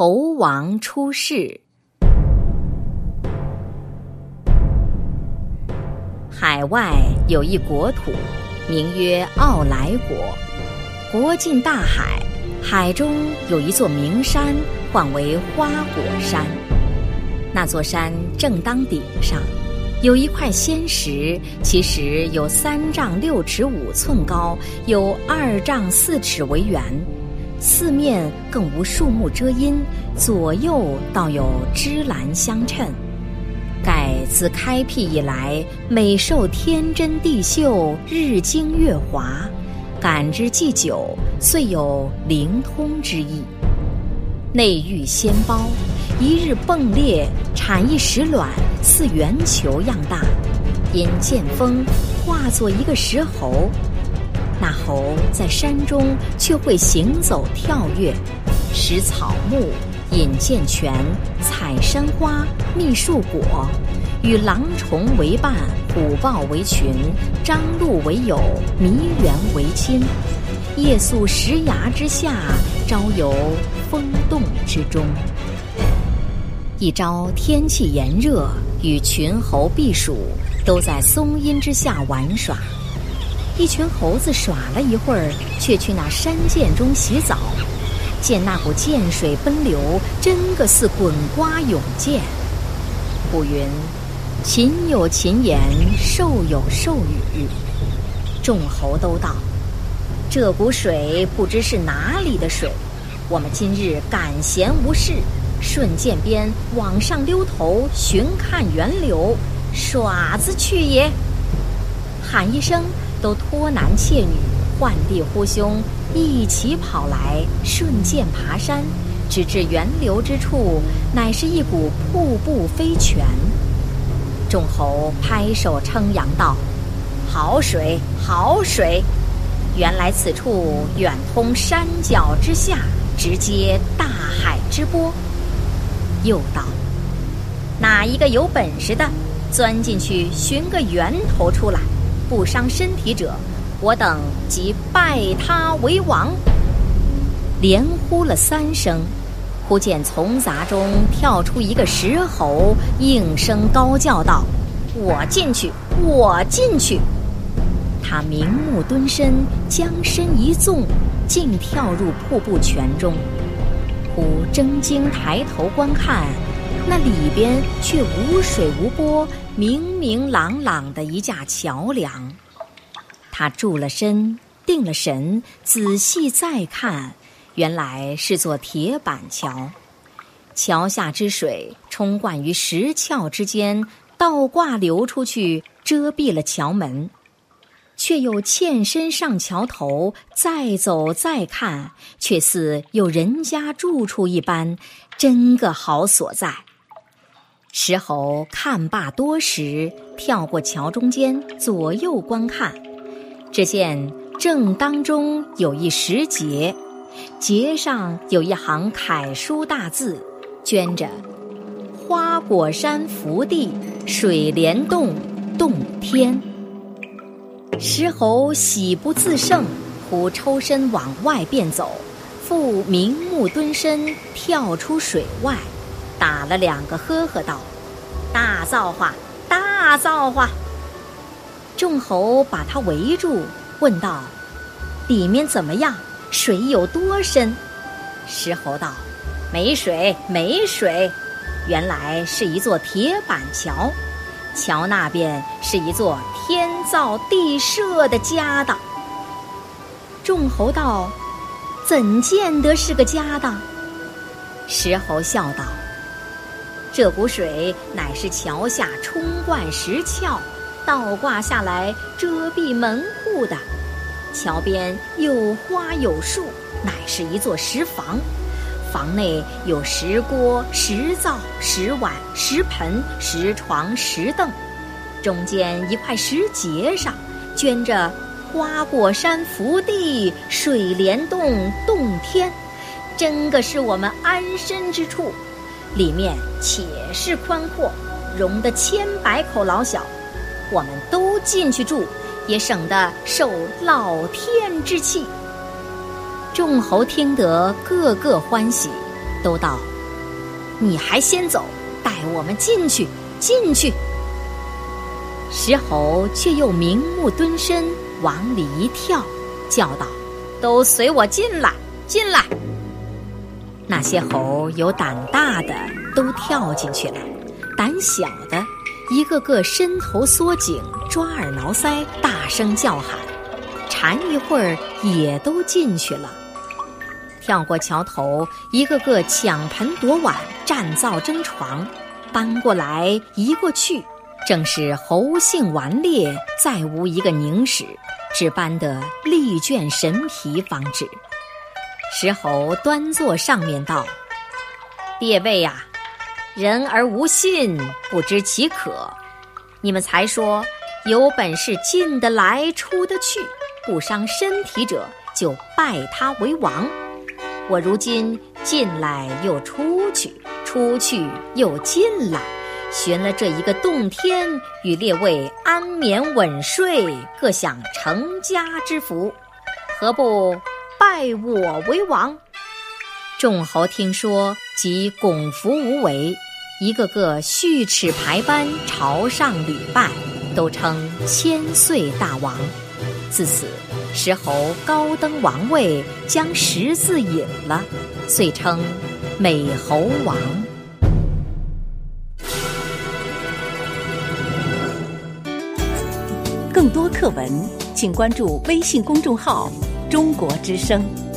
猴王出世。海外有一国土，名曰奥莱国。国近大海，海中有一座名山，唤为花果山。那座山正当顶上，有一块仙石，其实有三丈六尺五寸高，有二丈四尺为圆。四面更无树木遮阴，左右倒有芝兰相衬。盖自开辟以来，每受天真地秀，日精月华，感之既久，遂有灵通之意。内遇仙苞，一日迸裂，产一石卵，似圆球样大，因见风，化作一个石猴。那猴在山中却会行走跳跃，食草木，饮涧泉，采山花，觅树果，与狼虫为伴，虎豹为群，獐鹿为友，麋猿为亲。夜宿石崖之下，朝游风洞之中。一朝天气炎热，与群猴避暑，都在松阴之下玩耍。一群猴子耍了一会儿，却去那山涧中洗澡，见那股涧水奔流，真个似滚瓜涌溅。古云：“禽有禽言，兽有兽语。”众猴都道：“这股水不知是哪里的水，我们今日赶闲无事，顺涧边往上溜头寻看源流，耍子去也。”喊一声。都托男妾女，唤弟呼兄，一起跑来，顺涧爬山，直至源流之处，乃是一股瀑布飞泉。众猴拍手称扬道：“好水，好水！原来此处远通山脚之下，直接大海之波。”又道：“哪一个有本事的，钻进去寻个源头出来。”不伤身体者，我等即拜他为王。连呼了三声，忽见丛杂中跳出一个石猴，应声高叫道：“我进去，我进去！”他明目蹲身，将身一纵，竟跳入瀑布泉中。忽睁睛抬头观看。那里边却无水无波，明明朗朗的一架桥梁。他住了身，定了神，仔细再看，原来是座铁板桥。桥下之水冲灌于石窍之间，倒挂流出去，遮蔽了桥门。却又欠身上桥头，再走再看，却似有人家住处一般，真个好所在。石猴看罢多时，跳过桥中间，左右观看，只见正当中有一石碣，碣上有一行楷书大字，镌着“花果山福地，水帘洞洞天”。石猴喜不自胜，忽抽身往外便走，复明目蹲身，跳出水外。打了两个呵呵道：“大造化，大造化！”众猴把他围住，问道：“里面怎么样？水有多深？”石猴道：“没水，没水。原来是一座铁板桥，桥那边是一座天造地设的家当。”众猴道：“怎见得是个家当？”石猴笑道。这股水乃是桥下冲灌石壳，倒挂下来遮蔽门户的。桥边有花有树，乃是一座石房。房内有石锅、石灶、石碗、石盆、石床、石凳。中间一块石碣上镌着“花果山福地，水帘洞洞天”，真个是我们安身之处。里面且是宽阔，容得千百口老小，我们都进去住，也省得受老天之气。众猴听得，个个欢喜，都道：“你还先走，带我们进去，进去。”石猴却又明目蹲身，往里一跳，叫道：“都随我进来，进来！”那些猴有胆大的都跳进去了，胆小的一个个伸头缩颈，抓耳挠腮，大声叫喊。缠一会儿也都进去了，跳过桥头，一个个抢盆夺碗，占灶争床，搬过来移过去，正是猴性顽劣，再无一个宁使，只搬得力倦神疲方止。石猴端坐上面道：“列位呀，人而无信，不知其可。你们才说有本事进得来，出得去，不伤身体者，就拜他为王。我如今进来又出去，出去又进来，寻了这一个洞天，与列位安眠稳睡，各享成家之福，何不？”拜我为王，众猴听说，即拱伏无为，一个个蓄齿排班，朝上礼拜，都称千岁大王。自此，石猴高登王位，将十字引了，遂称美猴王。更多课文，请关注微信公众号。中国之声。